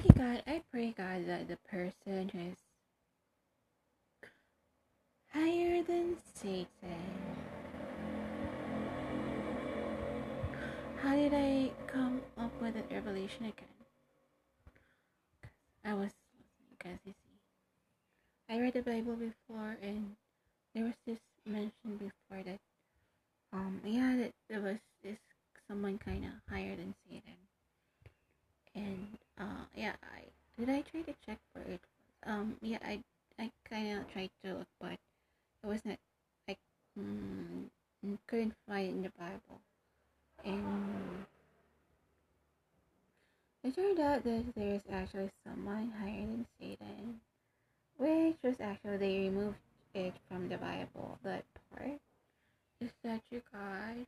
Okay, God, I pray, God, that the person who is higher than Satan. How did I come up with that revelation again? I was, because you see, I read the Bible before, and there was this mention before that, um, yeah, that there was this someone kind of higher than Satan, and uh, yeah, I did I try to check where it was. Um, yeah, I I kind of tried to look, but it was not. I mm, couldn't find it in the Bible, and it turned out that there's actually someone higher than Satan, which was actually they removed it from the Bible. That part is that you God.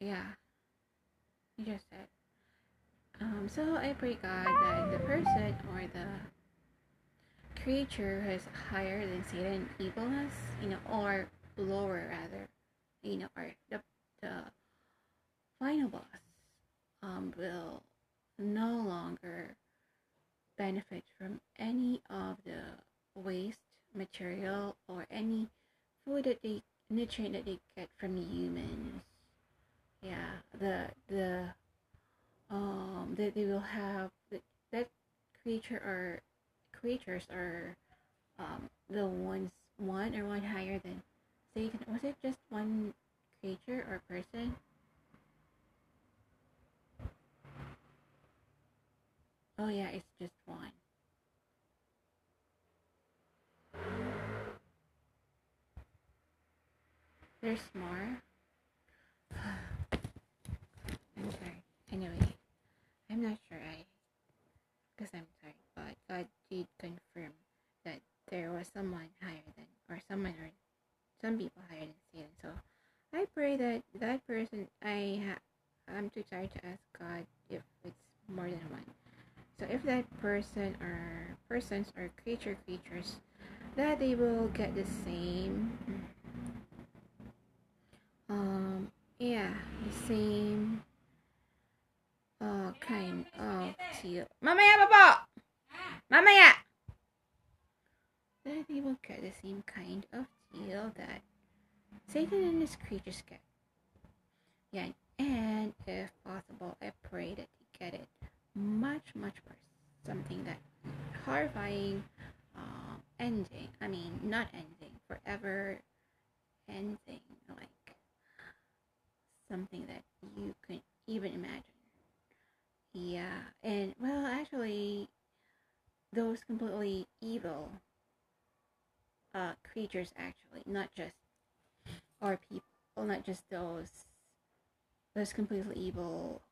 Yeah, just said. Um, so I pray God that the person or the creature who is higher than Satan evilness, you know, or lower rather, you know, or the the final boss um, will no longer benefit from any of the waste material or any food that they nutrient that they get from humans yeah the the um that they will have that, that creature or creatures are um the ones one or one higher than satan was it just one creature or person? Oh yeah it's just one. There's more I'm sorry. Anyway, I'm not sure I, because I'm sorry, but God did confirm that there was someone higher than, or someone or some people higher than Satan. So I pray that that person, I ha- I'm too tired to ask God if it's more than one. So if that person or persons or creature creatures, that they will get the same um yeah the same uh kind of deal mamaya baba mamaya that they will get the same kind of deal that satan and his creatures get yeah and if possible i pray that they get it much much worse something that horrifying uh, ending i mean not ending forever ending like something that you can even imagine. Yeah, and well, actually, those completely evil uh, actually, not just our people, not just those those completely evil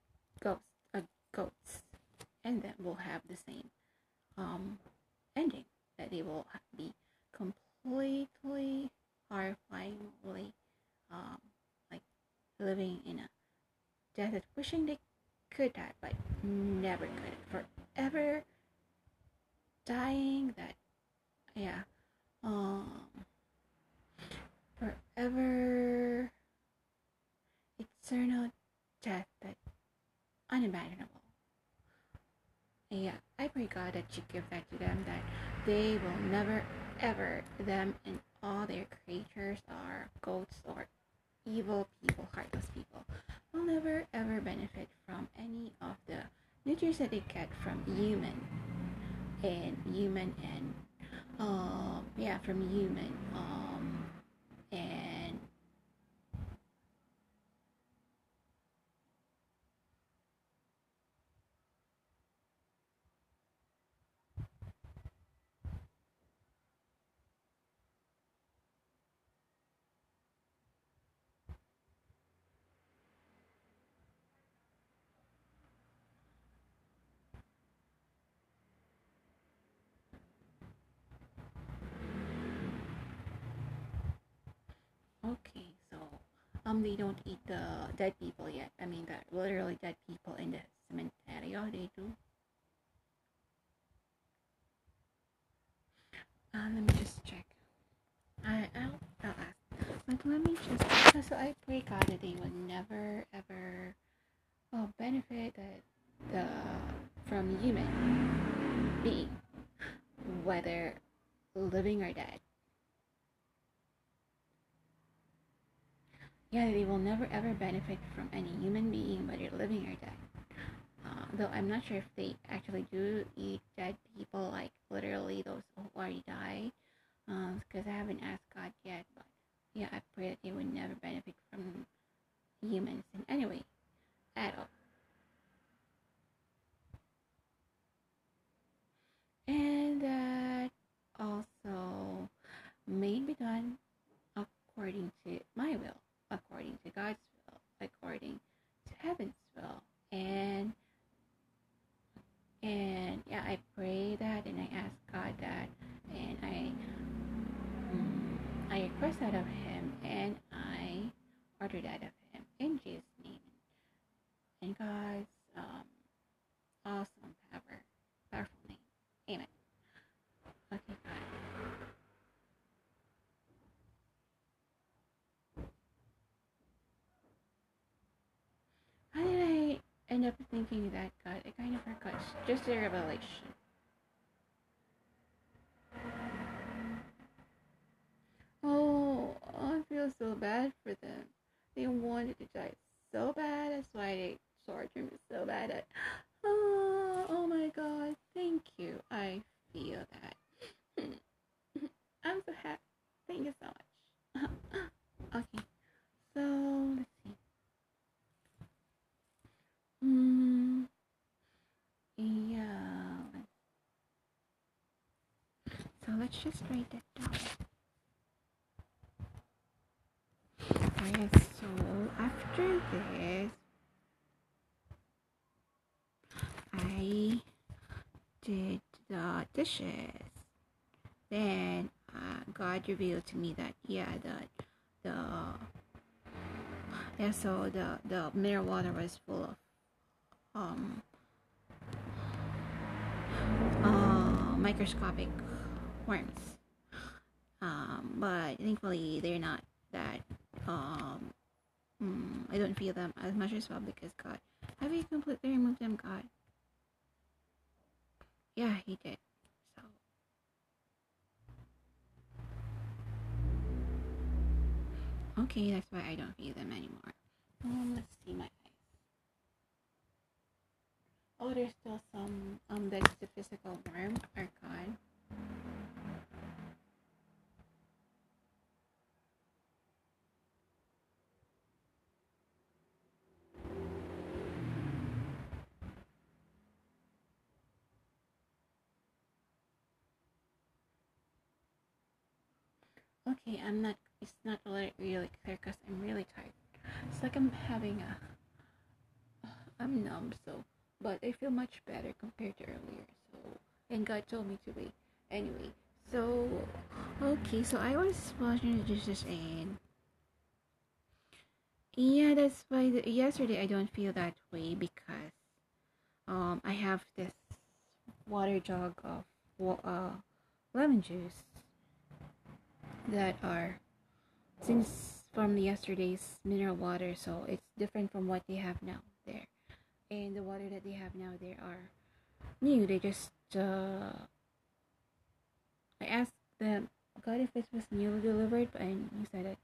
ghosts, uh, goats, and them will have the same um, ending that they will be completely horrifyingly um, like living in a desert, wishing they could die, but never could. Forever dying that, yeah, um, forever eternal death that unimaginable. Yeah, I pray God that you give that to them, that they will never ever, them and all their creatures or goats or evil people, heartless people, will never ever benefit from any of the nutrients that they get from human and human and um yeah from human um and Okay, so um they don't eat the dead people yet. I mean the literally dead people in the cemetery. Oh, they do. Uh, let me just check. I I'll, I'll ask. But let me just so I pray God that they will never ever oh benefit that the from human being, whether living or dead. Yeah, they will never ever benefit from any human being, whether living or dead. Uh, though I'm not sure if they actually do eat dead people, like literally those who already died, because uh, I haven't asked God yet. But yeah, I pray that they would never benefit from humans in any way at all. And that also may be done according to my will, according to God's will, according to heaven's will. And and yeah, I pray that and I ask God that and I um, I request that of him and I order that of him in Jesus' name. And God's um, awesome power, powerful name. Amen. Okay, God. How did I end up thinking that God? I kind of forgot. Just a revelation. Oh, I feel so bad for them. They wanted to die so bad. That's why they tortured me so bad. That, oh, oh my God. Thank you. I feel that. I'm so happy. Thank you so much. okay. So, let's see. Hmm. Yeah. So let's just write that down. Okay, so after this, I did the dishes. Then revealed to me that yeah, the the yeah, so the the mineral water was full of um uh, microscopic worms. Um, but thankfully they're not that um, mm, I don't feel them as much as well because God, have you completely removed them, God? Yeah, He did. Okay, that's why I don't feel them anymore. Um, let's see my eyes. Oh, there's still some, um, that's the physical worm are gone. Okay, I'm not, it's not really, clear because I'm really tired. It's like I'm having a, I'm numb, so, but I feel much better compared to earlier, so, and God told me to wait. Anyway, so, okay, so I was watching the dishes and, yeah, that's why the, yesterday I don't feel that way because, um, I have this water jug of, uh, lemon juice that are since from yesterday's mineral water so it's different from what they have now there. And the water that they have now there are new. They just uh i asked them god if it was newly delivered? And he said that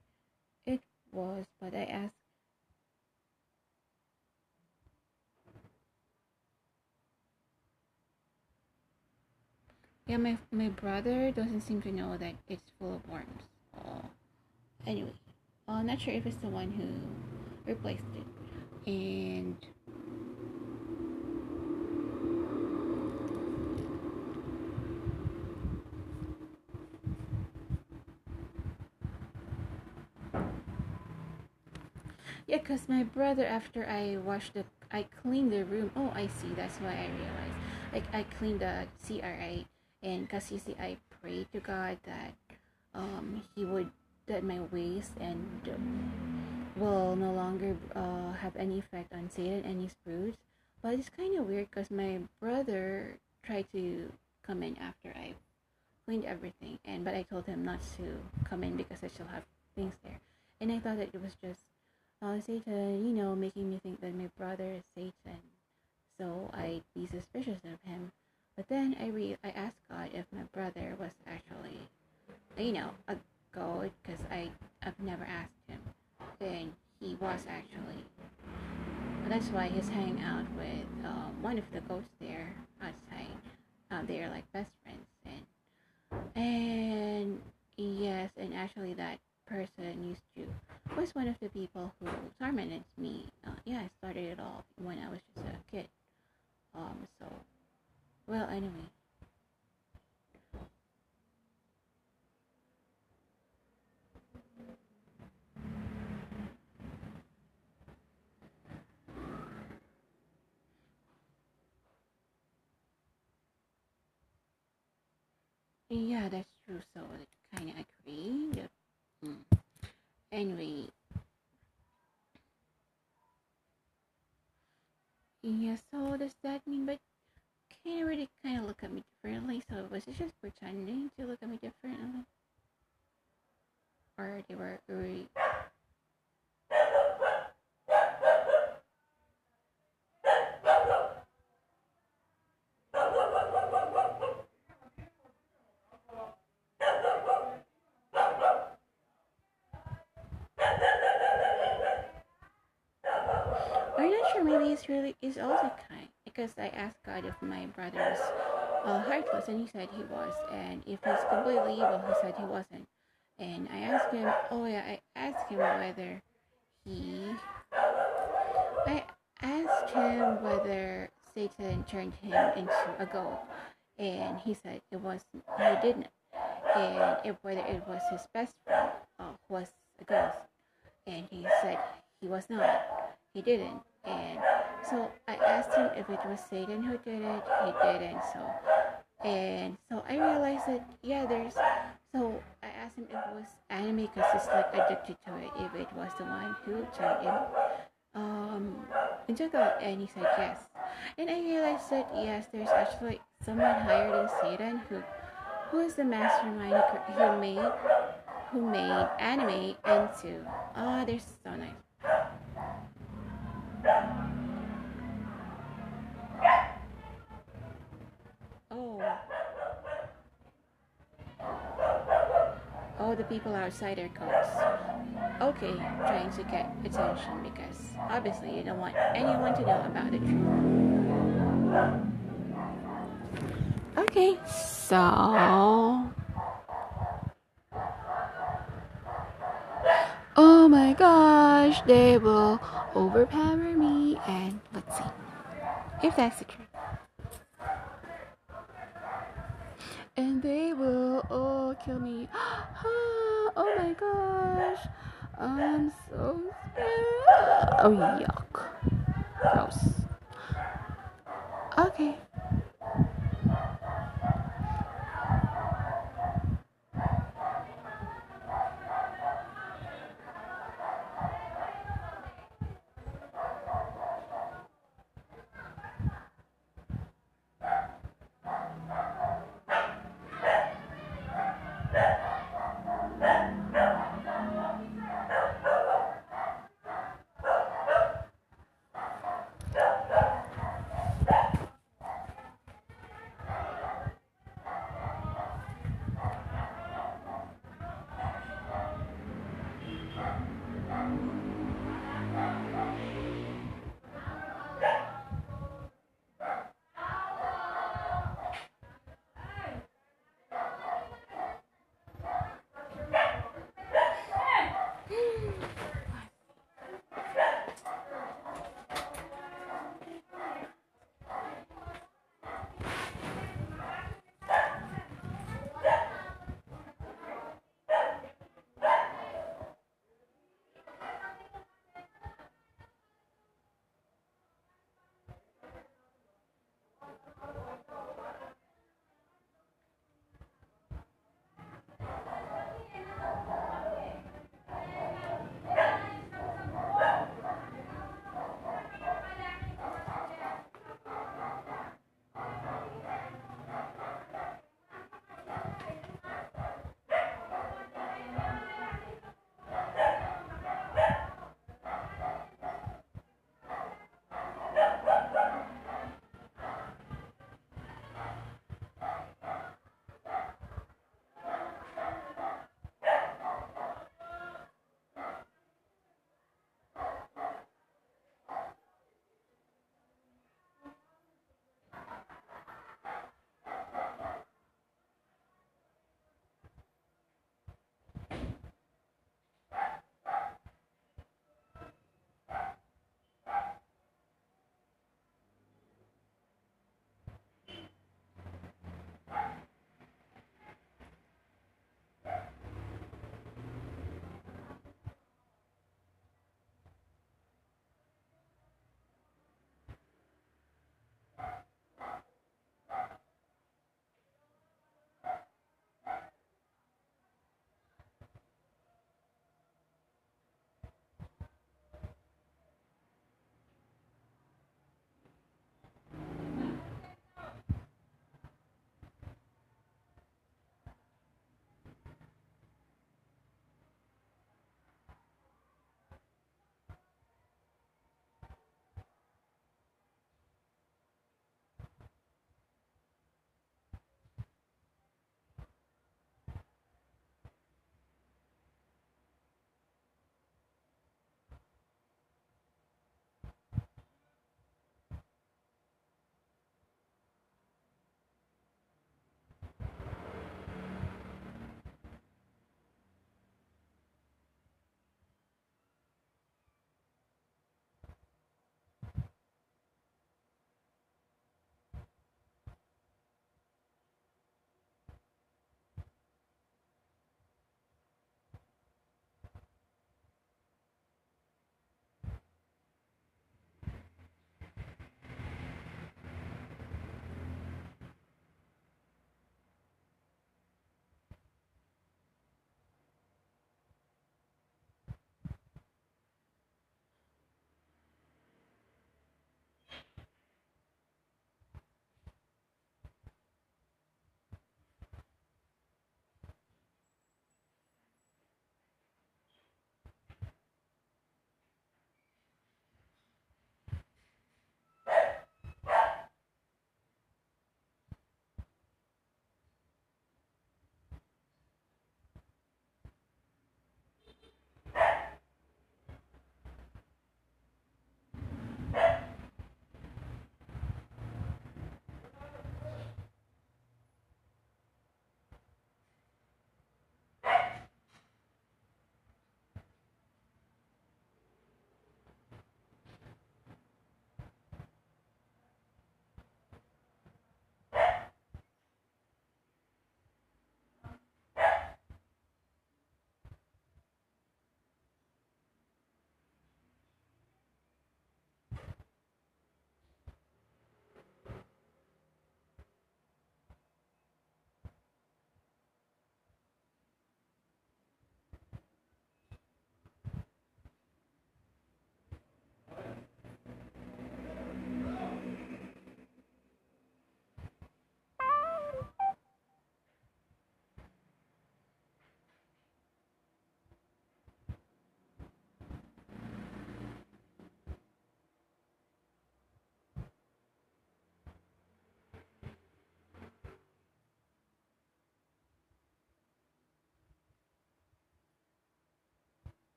it was but i asked Yeah, my my brother doesn't seem to know that it's full of worms. Uh, anyway, I'm uh, not sure if it's the one who replaced it, and yeah, cause my brother after I washed the I cleaned the room. Oh, I see. That's why I realized. Like I cleaned the CRA and kasi see I pray to God that um, He would that my ways and will no longer uh, have any effect on Satan and his broods. But it's kind of weird because my brother tried to come in after I cleaned everything, and but I told him not to come in because I still have things there, and I thought that it was just uh, Satan, you know, making me think that my brother is Satan. So I'd be suspicious of him. But then I re- I asked God if my brother was actually, you know, a god because I I've never asked him, and he was actually. That's why he's hanging out with um, one of the ghosts there outside. Uh, they are like best friends, and and yes, and actually that person used to was one of the people who tormented me. Uh, yeah, I started it all when I was just a kid. Um, so, well, anyway. Yeah, that's true. So I kind of agree. Yep. Mm. Anyway, yeah. So does that mean? But can you really kind of look at me differently? So was it just pretending to look at me differently, or they were really? I'm not sure. Maybe it's really is also kind because I asked God if my brother's uh, heartless, and he said he was, and if he's completely evil, he said he wasn't. And I asked him. Oh yeah, I asked him whether he. I asked him whether Satan turned him into a goat, and he said it was he didn't, and if whether it was his best friend uh, was a ghost, and he said he was not he didn't. And so I asked him if it was Satan who did it. He didn't. So, and so I realized that yeah, there's. So I asked him if it was anime because he's like addicted to it. If it was the one who turned him um into God, and he said yes. And I realized that yes, there's actually someone higher than Satan who who is the mastermind who, made who made anime into. Oh, they're so nice. Oh. Oh, the people outside their ghosts. Okay, trying to get attention because obviously you don't want anyone to know about truth. Okay, so. Oh my gosh, they will overpower me and let's see if that's the truth. And they will all kill me. oh my gosh. I'm so scared. Oh, yuck. Gross. Okay.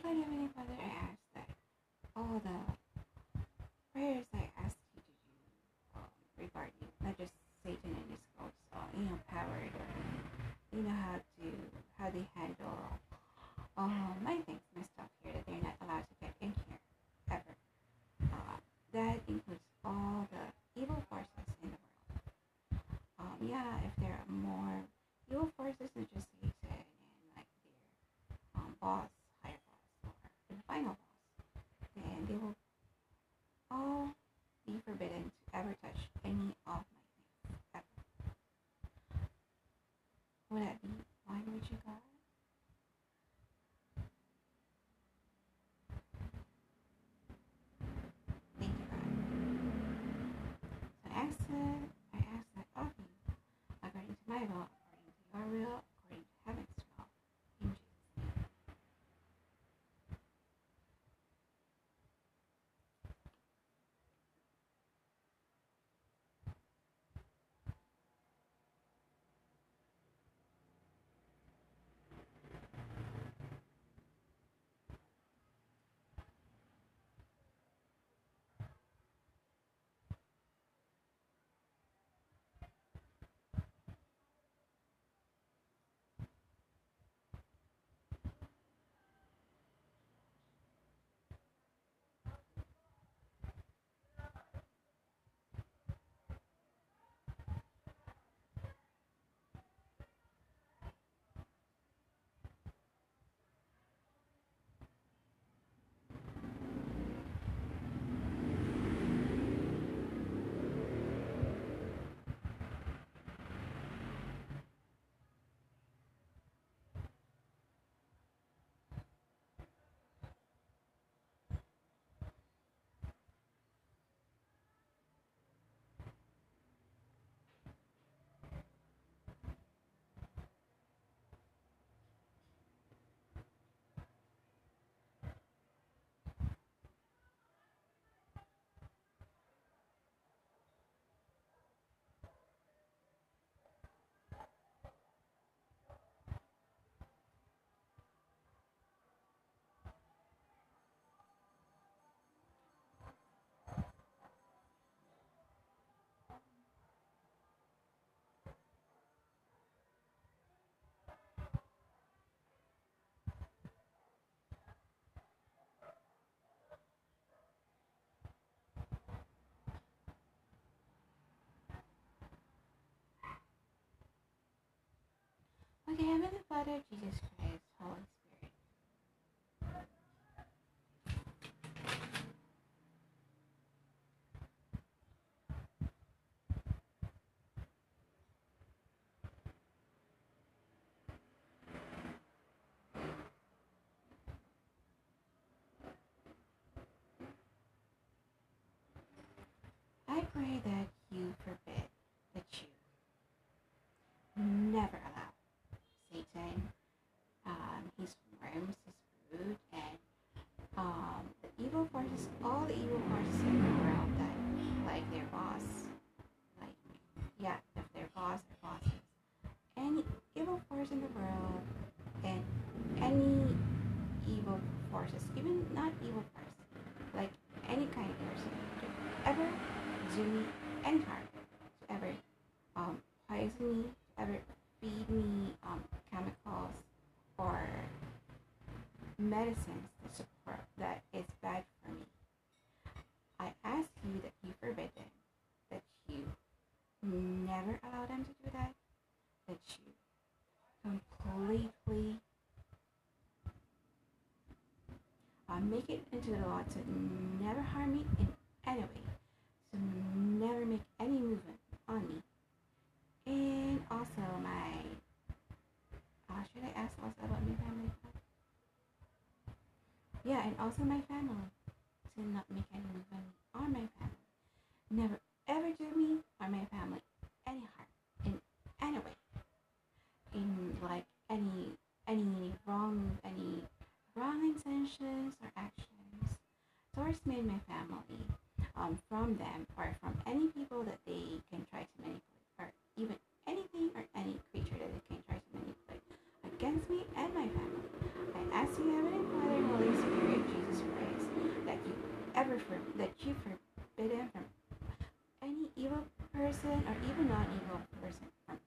If I have any Father ask, that all the prayers I ask you to do um, regarding not just Satan and his ghosts, uh, you know, power, you know how forbidden to ever touch the name of the Father, Jesus Christ, Holy Spirit. I pray that evil forces, all the evil forces in the world that like their boss, like yeah, if their boss or bosses, any evil force in the world, and any evil forces, even not evil make it into the law to never harm me in for that you forbidden from any evil person or even non-evil person from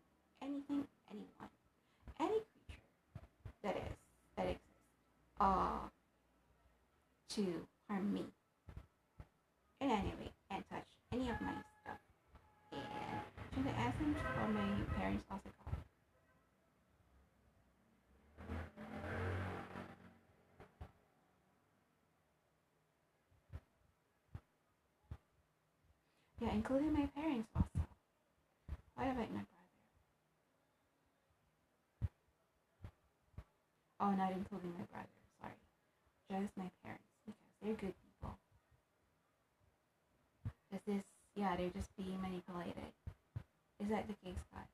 anything, anyone, any creature that is that exists, uh, to harm me in any way and touch any of my stuff. And to the essence for my parents also got. Yeah, including my parents also. What about my brother? Oh, not including my brother. Sorry, just my parents because they're good people. Is this? Yeah, they're just being manipulated. Is that the case, God?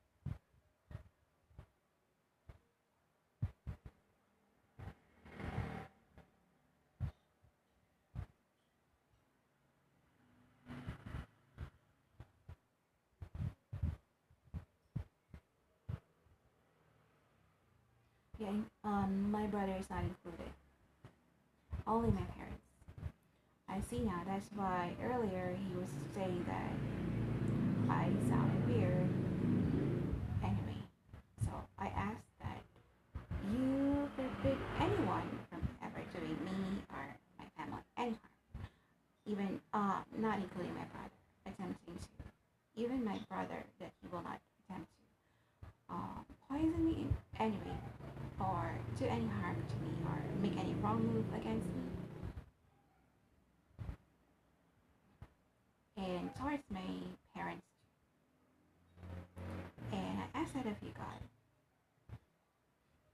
Yeah, um, my brother is not included. Only my parents. I see now. That's why earlier he was saying that I sounded weird. Anyway, so I asked that you forbid anyone from ever doing me or my family any harm, even uh, not including my brother, attempting to, even my brother that he will not attempt to um, poison me in any way or do any harm to me or make any wrong move against me. And towards my parents. And I ask that of you, God,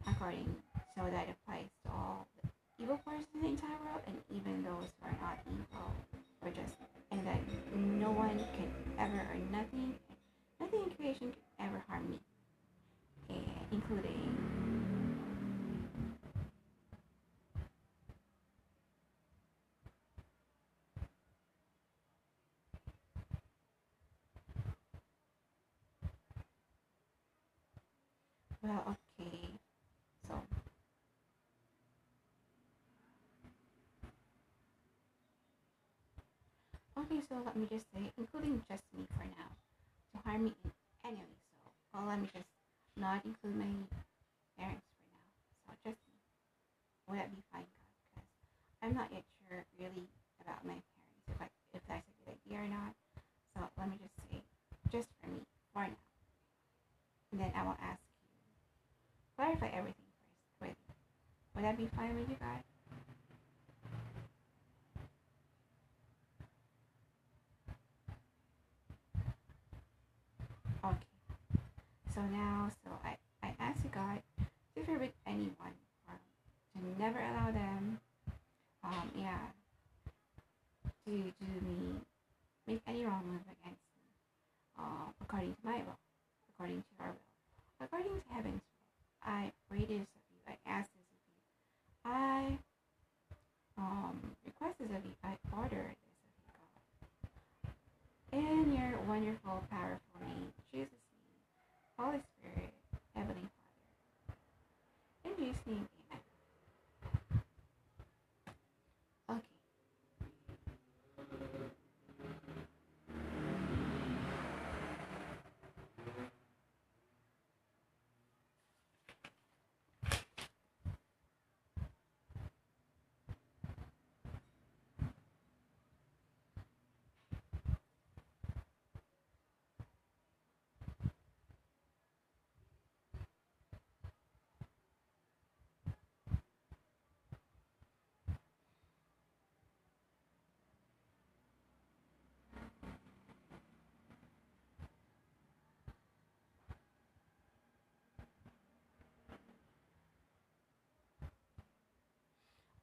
according so that applies to all evil forces in the entire world and even those who are not evil or just and that no one can ever or nothing nothing in creation can ever harm me. And including Well, okay. So, okay, so let me just say, including just me for now, to harm me in any way. So, well, let me just not include my parents for now. So, just me. Would that be fine? Because I'm not yet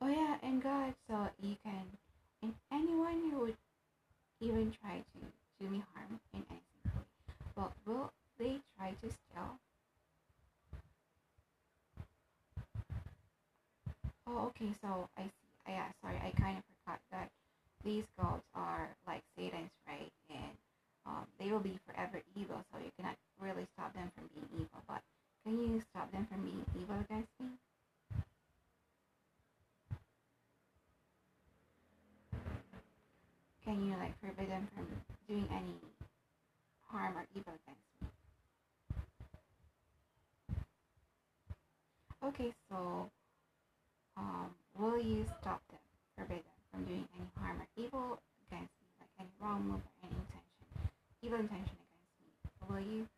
Oh yeah, and God, so you can, and anyone who would even try to do me harm in anything, well, will they try to steal? Oh, okay, so I see. Uh, yeah, sorry, I kind of forgot that these gods are like Satan's, right? And um, they will be forever evil, so you cannot really stop them from being evil. But can you stop them from being evil against me? Can you like forbid them from doing any harm or evil against me? Okay, so um, will you stop them, forbid them from doing any harm or evil against me, like any wrong move or any intention, evil intention against me? Will you?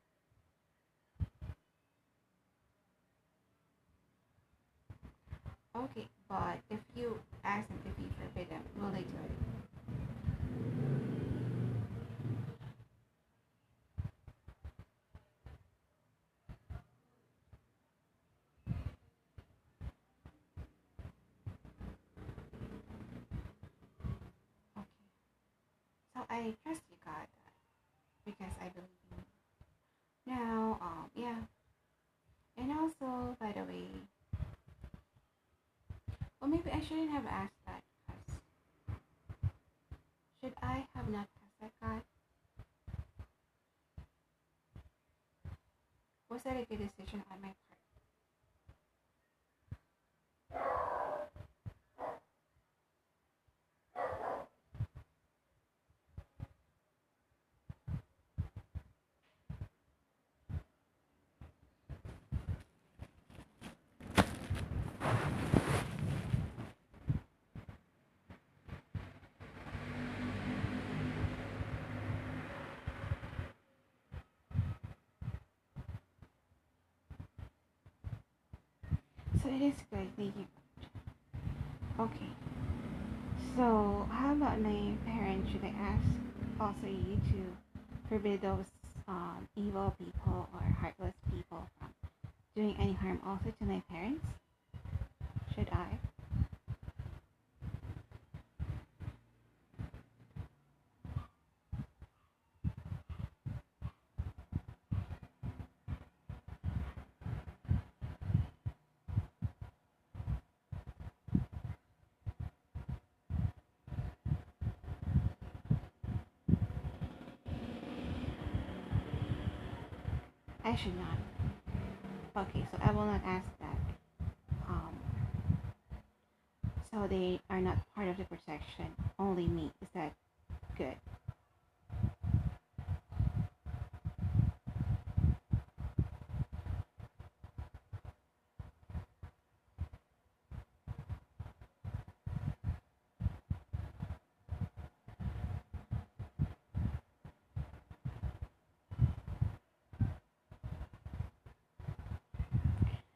Okay, but if you ask them if you forbid them, will they do it? Okay. So I trust you, God, because I believe in you. Now, um, yeah. And also, by the way, well, maybe I shouldn't have asked that because should I have not asked that, God? Was that a good decision on my part? So it is good, thank you. Okay. So how about my parents? Should I ask also you to forbid those um, evil people or heartless people from doing any harm also to my parents? Should I? I should not. Okay, so I will not ask that. Um, so they are not part Only me. Is that good?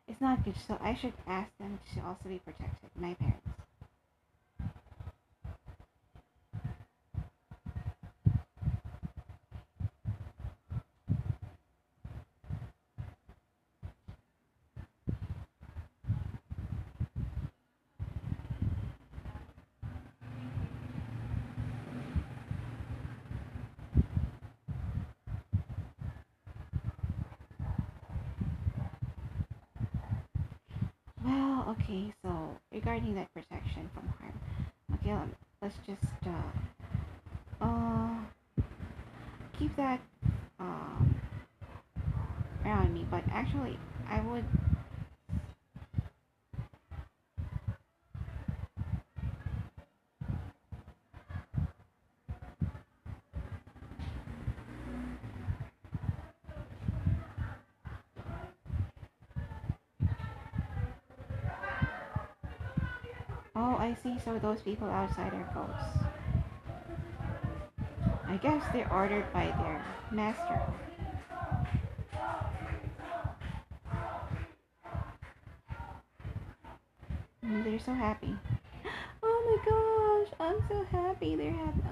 It's not good. So I should ask them to also be protected. My parents. Well, okay. So regarding that protection from harm, okay, let- let's just uh, uh keep that um around me. But actually, I would. Oh, I see. So those people outside are ghosts. I guess they're ordered by their master. Mm, They're so happy. Oh my gosh, I'm so happy. They're happy.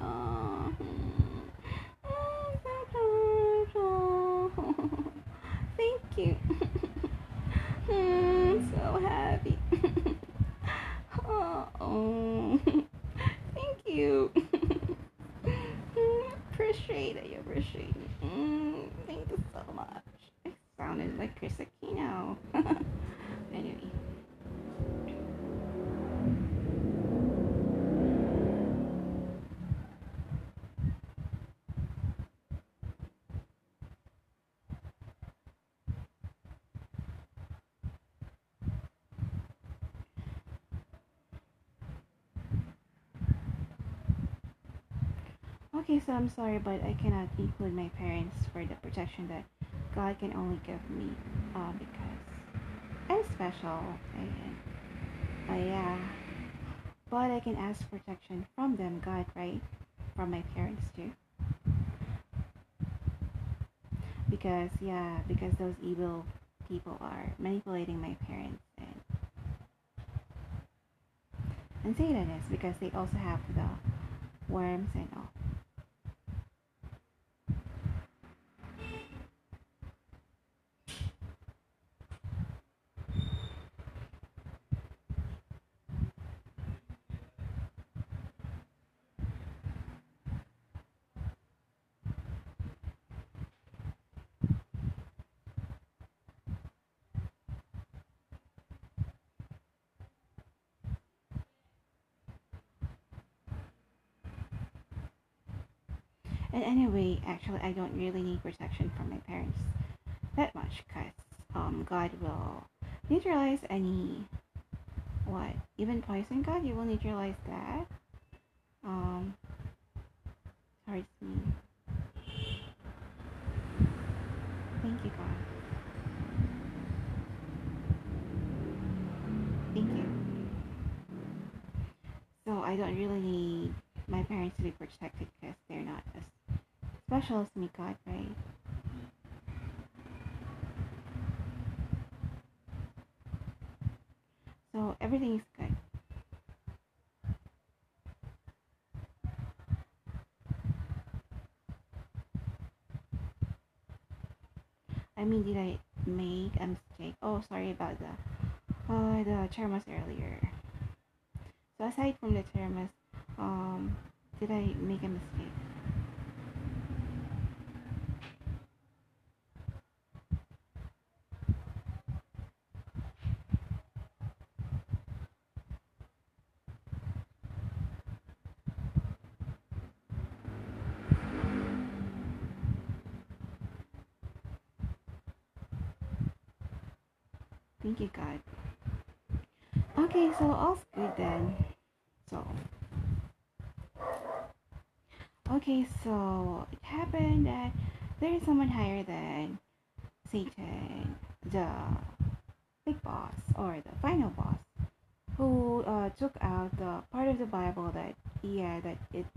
Okay, so I'm sorry, but I cannot include my parents for the protection that God can only give me uh, because I'm special. And, uh, yeah. But I can ask protection from them, God, right? From my parents too. Because, yeah, because those evil people are manipulating my parents and and Satanists because they also have the worms and all. And anyway, actually, I don't really need protection from my parents that much because um, God will neutralize any what even poison God You will neutralize that. Um, sorry, it's me. Thank you, God. Thank you. So I don't really need my parents to be protected because they're not as as me, God, right? So everything is good. I mean, did I make a mistake? Oh, sorry about the uh, the thermos earlier. So aside from the thermos, um, did I make a mistake? Thank you, God. Okay, so all's good then. So, okay, so it happened that there is someone higher than Satan, the big boss or the final boss, who uh, took out the part of the Bible that yeah that it's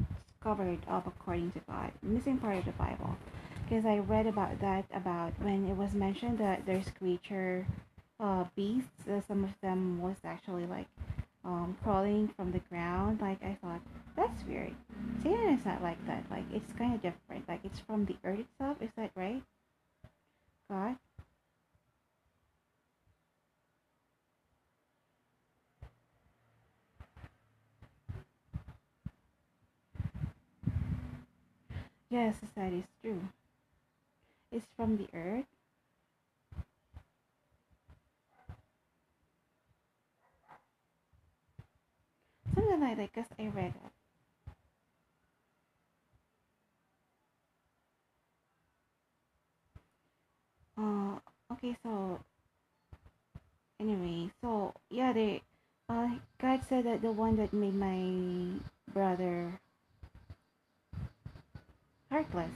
covered up according to God, missing part of the Bible. Because I read about that about when it was mentioned that there's creature uh, beasts. Uh, some of them was actually like um, crawling from the ground. Like I thought, that's weird. Satan is not like that. Like it's kind of different. Like it's from the earth itself. Is that right? God. Yes, that is true. It's from the earth. Something like that, because I read it. Uh, okay, so anyway, so yeah, they, uh, God said that the one that made my brother heartless.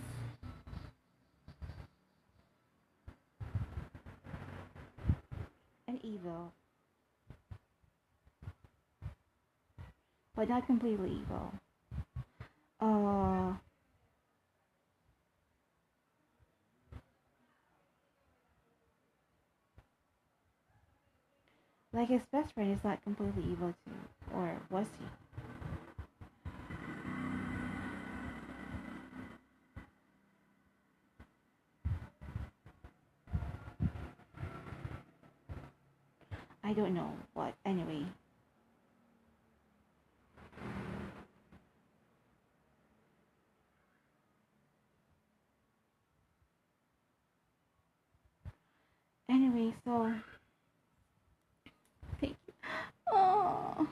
And evil. But not completely evil. Uh like his best friend is not completely evil too. Or was he? I don't know, but anyway. Anyway, so thank you. Oh.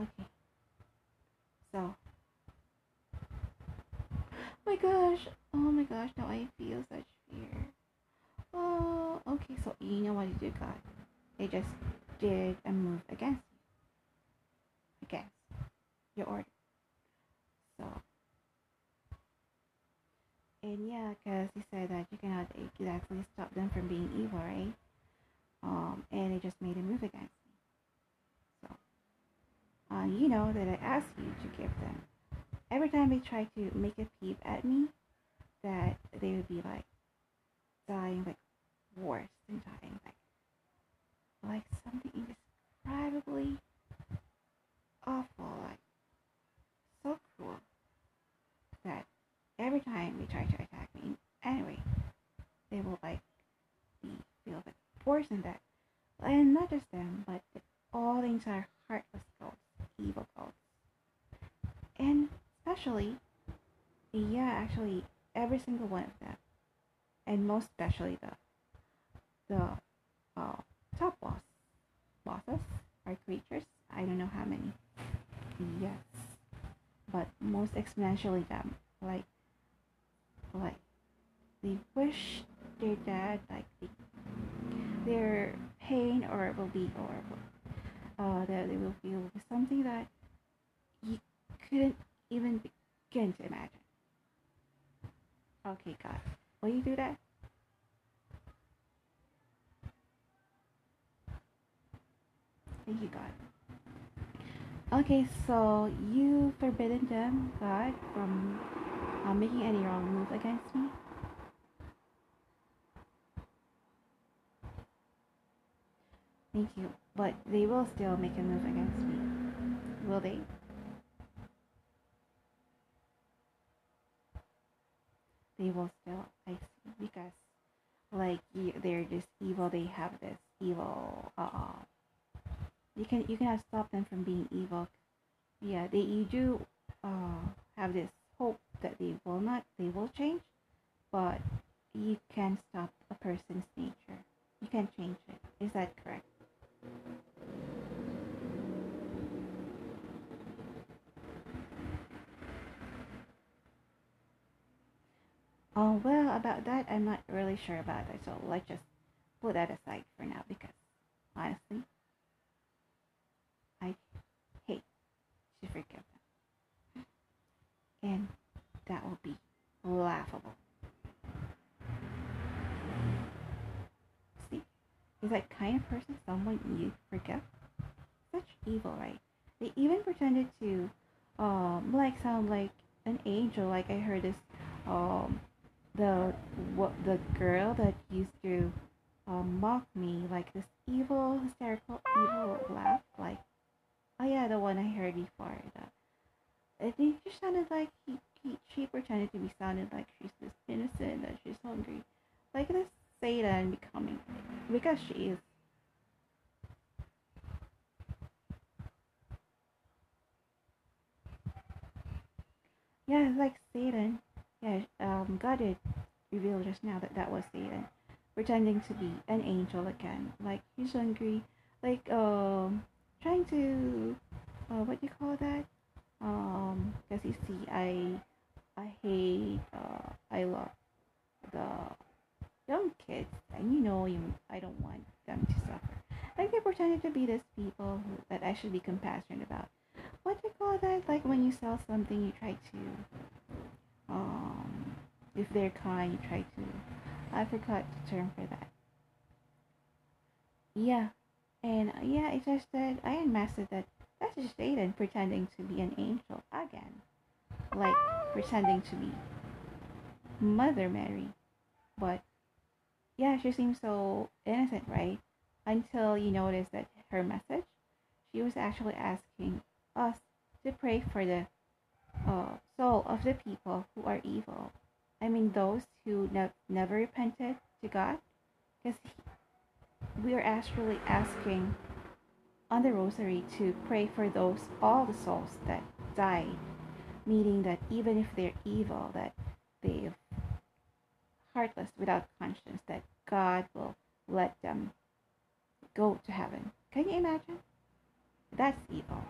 Okay. So. My gosh. Oh my gosh. Now I feel such fear. Oh. Okay. So you know what you do, God? I just did a move against you, against your order. So, and yeah, because he said that you cannot exactly stop them from being evil, right? Um, and it just made a move against me. So, uh, you know that I asked you to give them. Every time they try to make a peep at me, that they would be like dying, like worse than dying, like like something indescribably awful, like so cruel that try to attack me anyway, they will like be feel like worse than that. And not just them, but all the entire heartless cults, evil cults. And especially, yeah, actually every single one of them. And most especially the the uh, top boss bosses or creatures. I don't know how many. Yes. But most exponentially them. Like like they wish like the, their pain or it will be horrible. Uh that they will feel something that you couldn't even begin to imagine. Okay, God. Will you do that? Thank you, God. Okay, so you forbidden them, God, from uh, making any wrong move against me. Thank you. But they will still make a move against me. Will they will still, I see, because like they're just evil. They have this evil uh you can you cannot stop them from being evil. Yeah, they you do uh, have this hope that they will not they will change, but you can stop a person's nature. You can change it. Is that correct? Oh well, about that I'm not really sure about that. So let's just put that aside for now because honestly, I hate to forgive them. And that will be laughable. See, is that kind of person someone you forgive? Such evil, right? They even pretended to, um, like sound like an angel. Like I heard this, um, the what the girl that used to um, mock me, like this evil, hysterical, evil laugh, like Oh yeah, the one I heard before. The, it just sounded like he, he she pretended to be sounding like she's this innocent that she's hungry, like this Satan becoming because she is. Yeah, it's like Satan. Yeah, um, God did reveal just now that that was Satan, pretending to be an angel again. Like he's hungry, like um trying to uh, what do you call that? Um, because you see, I I hate uh, I love the young kids, and you know, you I don't want them to suffer. Like they pretended to be these people who, that I should be compassionate about. What do you call that? Like when you sell something, you try to um, if they're kind, you try to. I forgot the term for that. Yeah, and uh, yeah, it just said I unmasked that that's just Satan pretending to be an angel again. Like pretending to be Mother Mary. But yeah, she seems so innocent, right? Until you notice that her message, she was actually asking us to pray for the uh, soul of the people who are evil. I mean, those who ne- never repented to God, because we are actually asking on the rosary to pray for those all the souls that died meaning that even if they're evil that they're heartless without conscience that god will let them go to heaven can you imagine that's evil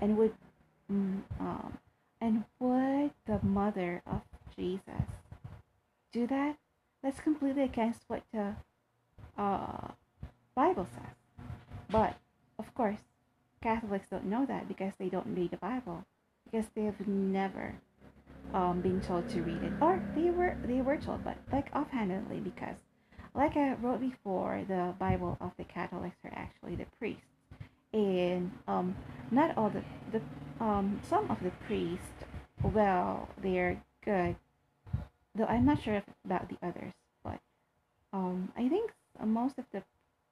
and would mm, um, and would the mother of jesus do that? That's completely against what the uh, Bible says. But of course, Catholics don't know that because they don't read the Bible. Because they've never um, been told to read it, or they were they were told, but like offhandedly because, like I wrote before, the Bible of the Catholics are actually the priests, and um, not all the the um, some of the priests, well, they're good, though I'm not sure about the others, but um, I think most of the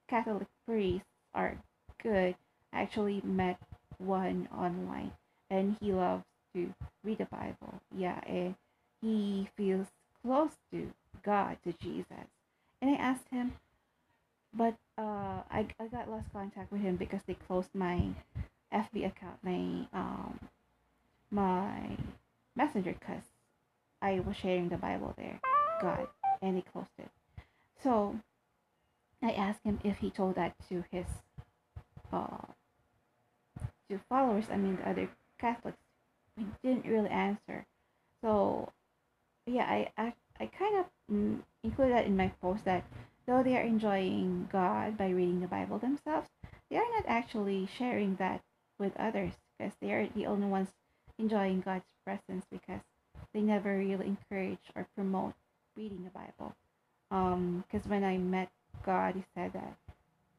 Catholic priests are good. I actually met one online, and he loves to read the Bible. Yeah, and he feels close to God, to Jesus. And I asked him, but uh, I, I got lost contact with him because they closed my FB account, my um, my messenger, because I was sharing the Bible there, God, and they closed it. So I asked him if he told that to his uh, to followers. I mean, the other Catholics I didn't really answer. So, yeah, I, I, I kind of mm, included that in my post that though they are enjoying God by reading the Bible themselves, they are not actually sharing that with others because they are the only ones enjoying God's presence because they never really encourage or promote reading the Bible. Um, because when I met God, he said that,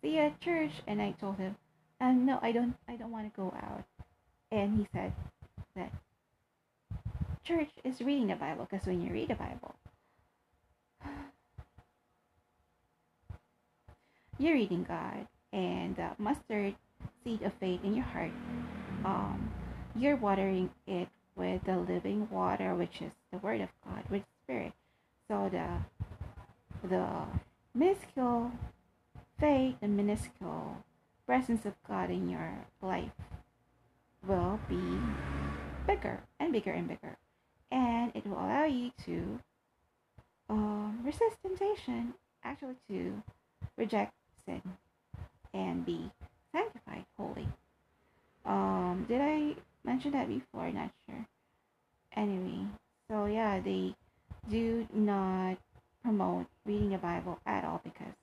"See at church," and I told him, "Um, no, I don't, I don't want to go out." And he said, that church is reading the Bible because when you read the Bible, you're reading God and the mustard seed of faith in your heart. Um, you're watering it with the living water, which is the Word of God, with Spirit. So the the minuscule faith, the minuscule presence of God in your life will be bigger and bigger and bigger. And it will allow you to um, resist temptation, actually to reject sin and be sanctified holy. Um, did I mention that before? Not sure. Anyway, so yeah, they do not promote reading the Bible at all because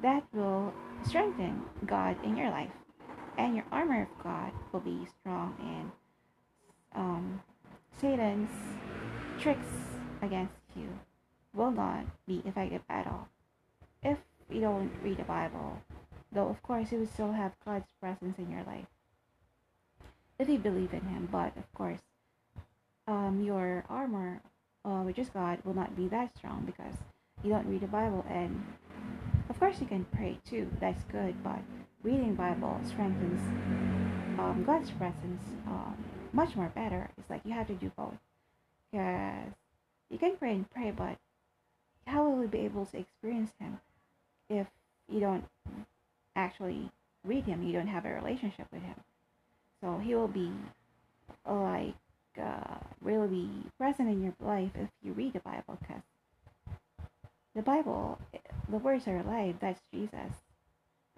that will strengthen God in your life and your armor of God will be strong and um, Satan's tricks against you will not be effective at all if you don't read the Bible. Though, of course, you will still have God's presence in your life if you believe in Him. But, of course, um, your armor, uh, which is God, will not be that strong because you don't read the Bible. And, of course, you can pray too. That's good. But reading Bible strengthens um, God's presence. Um, much more better. It's like you have to do both. Because you can pray and pray, but how will you be able to experience Him if you don't actually read Him? You don't have a relationship with Him. So He will be like uh, really be present in your life if you read the Bible, because the Bible, the words are alive. That's Jesus.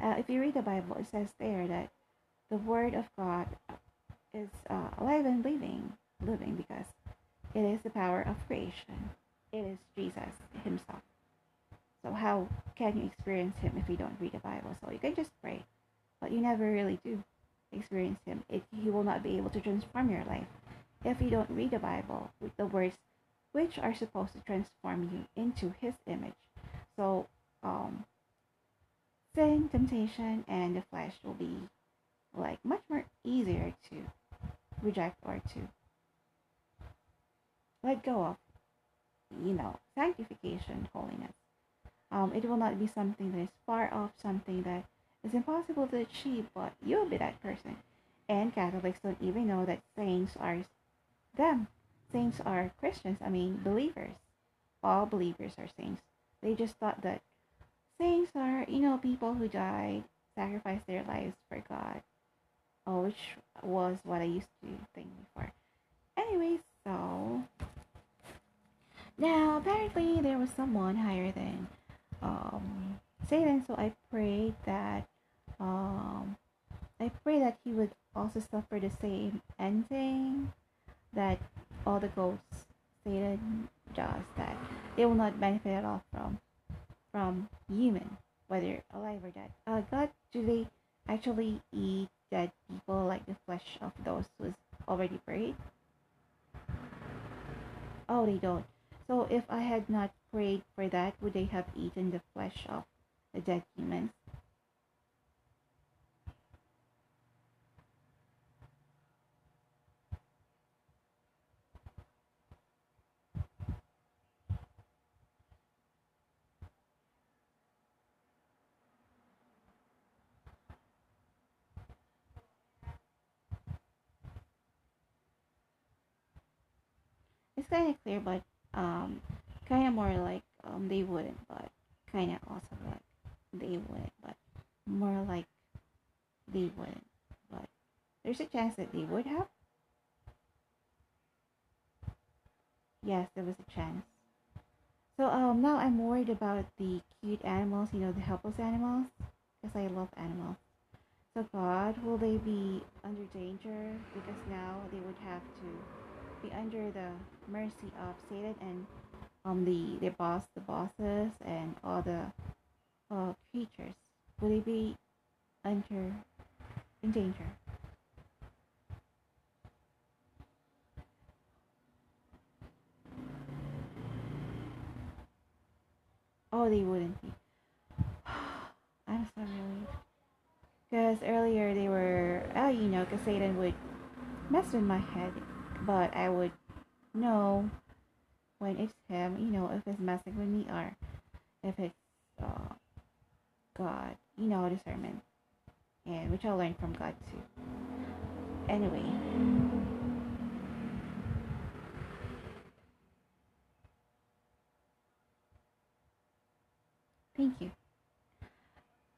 Uh, if you read the Bible, it says there that the Word of God is uh, alive and living, living because it is the power of creation. It is Jesus Himself. So how can you experience Him if you don't read the Bible? So you can just pray, but you never really do experience Him. It, he will not be able to transform your life if you don't read the Bible with the words which are supposed to transform you into His image. So um, sin, temptation, and the flesh will be like much more easier to reject or to let go of, you know, sanctification, holiness. Um, it will not be something that is far off, something that is impossible to achieve, but you'll be that person. And Catholics don't even know that saints are them. Saints are Christians, I mean, believers. All believers are saints. They just thought that saints are, you know, people who died, sacrificed their lives for God oh, which was what I used to think before. Anyway, so now apparently there was someone higher than um, Satan, so I pray that um, I pray that he would also suffer the same ending that all the ghosts Satan does, that they will not benefit at all from from human, whether alive or dead. Uh, God, do they actually eat dead people, like the flesh of those who's already buried? Oh, they don't. So if I had not prayed for that, would they have eaten the flesh of the dead humans? It's kind of clear, but um, kind of more like um they wouldn't, but kind of also like they wouldn't, but more like they wouldn't, but there's a chance that they would have. Yes, there was a chance. So um now I'm worried about the cute animals, you know, the helpless animals, because I love animals. So God, will they be under danger? Because now they would have to be under the mercy of Satan and um the the boss, the bosses, and all the uh, creatures. Will they be under in danger? Oh, they wouldn't be. I'm so relieved. Because earlier they were, oh, you know, because Satan would mess with my head, but I would know when it's him, you know, if it's messing with me or if it's uh, God, you know, discernment, and which I learned from God too. Anyway, thank you.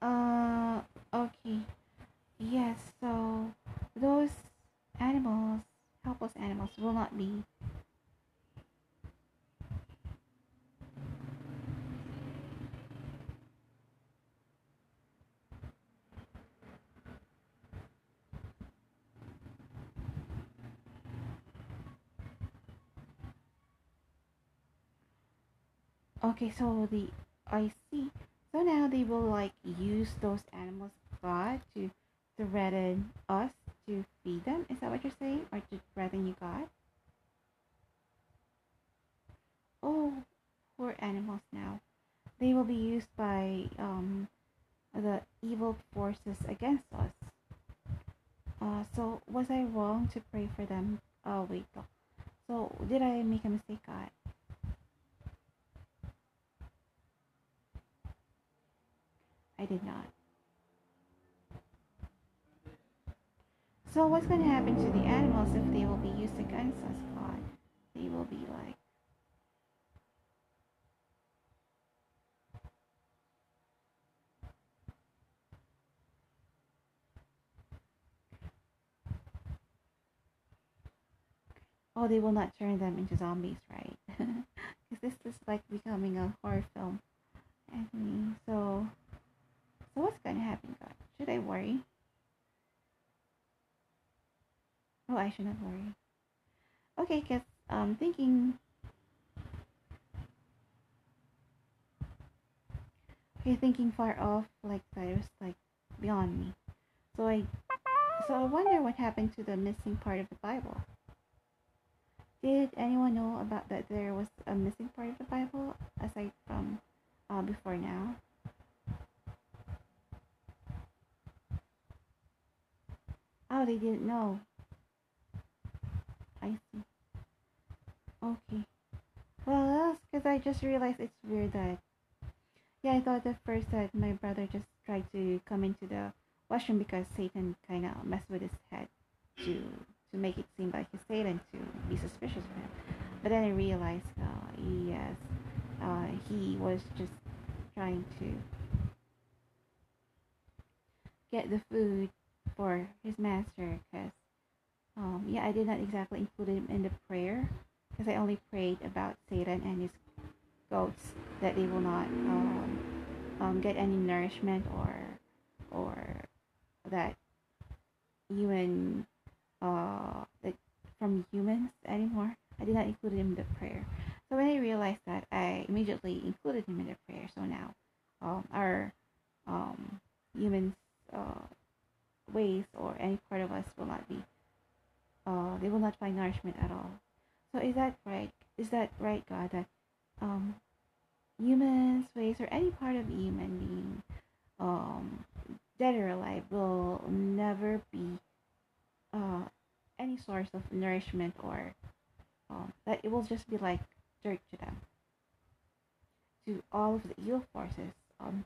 Uh, okay, yes. So those animals, helpless animals, will not be Okay, so the I see. So now they will like use those animals God to threaten us to feed them. Is that what you're saying, or to threaten you, God? Oh, poor animals now. They will be used by um the evil forces against us. Uh, so was I wrong to pray for them? Oh wait. So did I make a mistake, God? I did not. So what's going to happen to the animals if they will be used against us, God? They will be like, oh, they will not turn them into zombies, right? Because this is like becoming a horror film. So, so what's going to happen, God? Should I worry? Oh, I should not worry. Okay, because um, thinking. Okay, thinking far off, like was like beyond me. So I, so I wonder what happened to the missing part of the Bible. Did anyone know about that? There was a missing part of the Bible aside from uh, before now. Oh, they didn't know. I see. Okay. Well, that's because I just realized it's weird that. Yeah, I thought at first that my brother just tried to come into the washroom because Satan kind of messed with his head to to make it seem like he's Satan to be suspicious of him. But then I realized, uh, yes, uh, he was just trying to get the food for his master because um, yeah, I did not exactly include him in the prayer because I only prayed about Satan and his goats that they will not um, um, get any nourishment or or that human uh that from humans anymore. I did not include him in the prayer. So when I realized that, I immediately included him in the prayer. So now, um, our um humans uh waste or any part of us will not be uh they will not find nourishment at all. So is that right? Is that right god that um humans waste or any part of human being um dead or alive will never be uh any source of nourishment or um, that it will just be like dirt to them. To all of the evil forces um,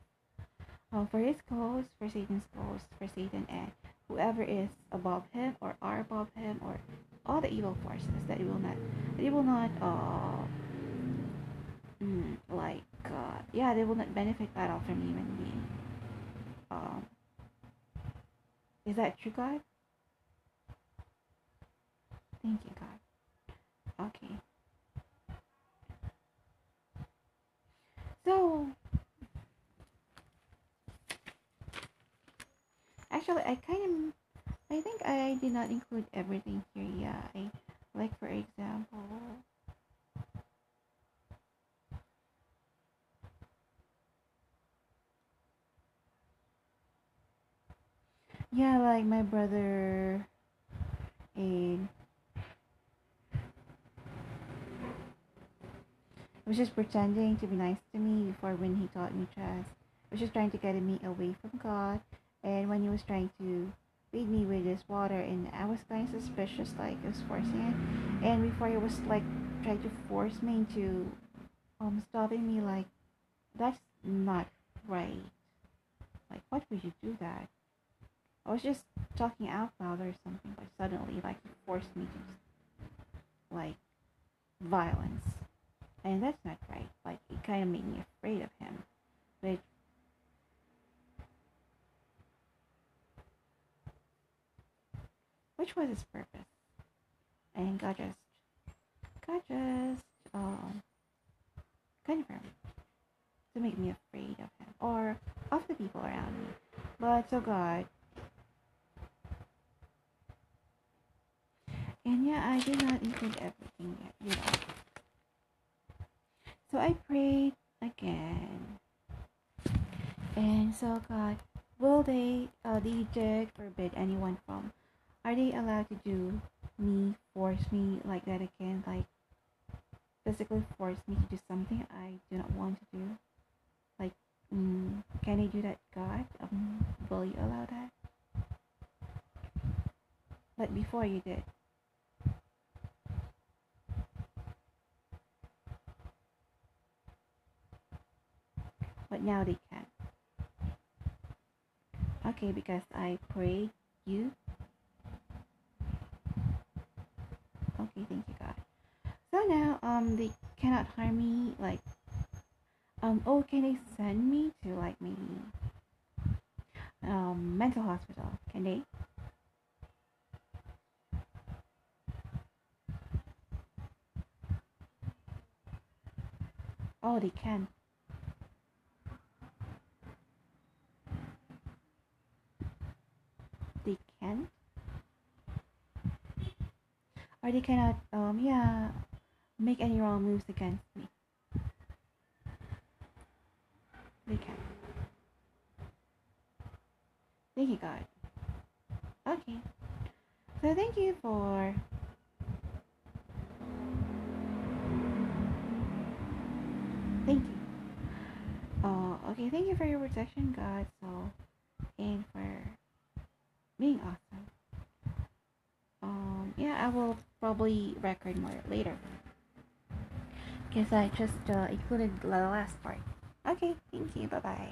uh, for his cause, for Satan's cause, for Satan and whoever is above him or are above him or all the evil forces that he will not that he will not uh mm, like uh, yeah they will not benefit at all from human being. Um is that true God? Thank you God. Okay. So actually I kind of I think I did not include everything here yeah I like for example yeah like my brother and was just pretending to be nice to me before when he taught me chess. He was just trying to get me away from God and when he was trying to feed me with this water and I was kind of suspicious like he was forcing it. And before he was like trying to force me into um stopping me like that's not right. Like why would you do that? I was just talking out loud or something but suddenly like he forced me to like violence. And that's not right. Like it kind of made me afraid of him which which was his purpose. And God just, God just, um, confirmed to make me afraid of him or of the people around me. But so God, and yeah, I did not include everything yet, you know. So I prayed again. And so God, will they, uh, the Egypt forbid anyone from are they allowed to do me force me like that again? Like physically force me to do something i do not want to do? Like mm, can they do that god? Um, will you allow that? But before you did. But now they can okay because i prayed you Okay, thank you, God. So now, um, they cannot harm me. Like, um, oh, can they send me to like maybe um mental hospital? Can they? Oh, they can. They can or they cannot um yeah make any wrong moves against me. They can thank you god. Okay. So thank you for thank you. Uh okay thank you for your protection god so and for being awesome yeah i will probably record more later. Because i just uh, included the last part. Okay thank you bye bye